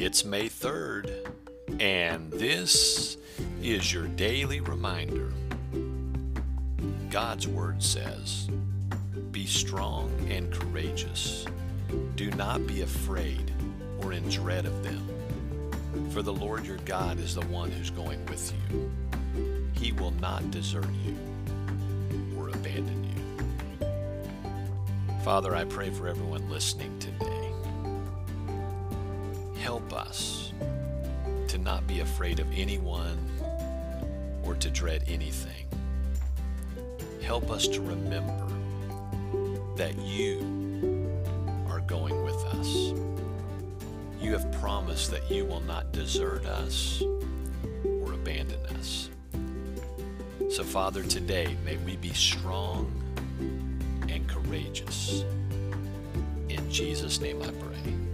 It's May 3rd, and this is your daily reminder. God's Word says, Be strong and courageous. Do not be afraid or in dread of them, for the Lord your God is the one who's going with you. He will not desert you or abandon you. Father, I pray for everyone listening today help us to not be afraid of anyone or to dread anything. Help us to remember that you are going with us. You have promised that you will not desert us or abandon us. So, Father, today may we be strong and courageous. In Jesus' name I pray.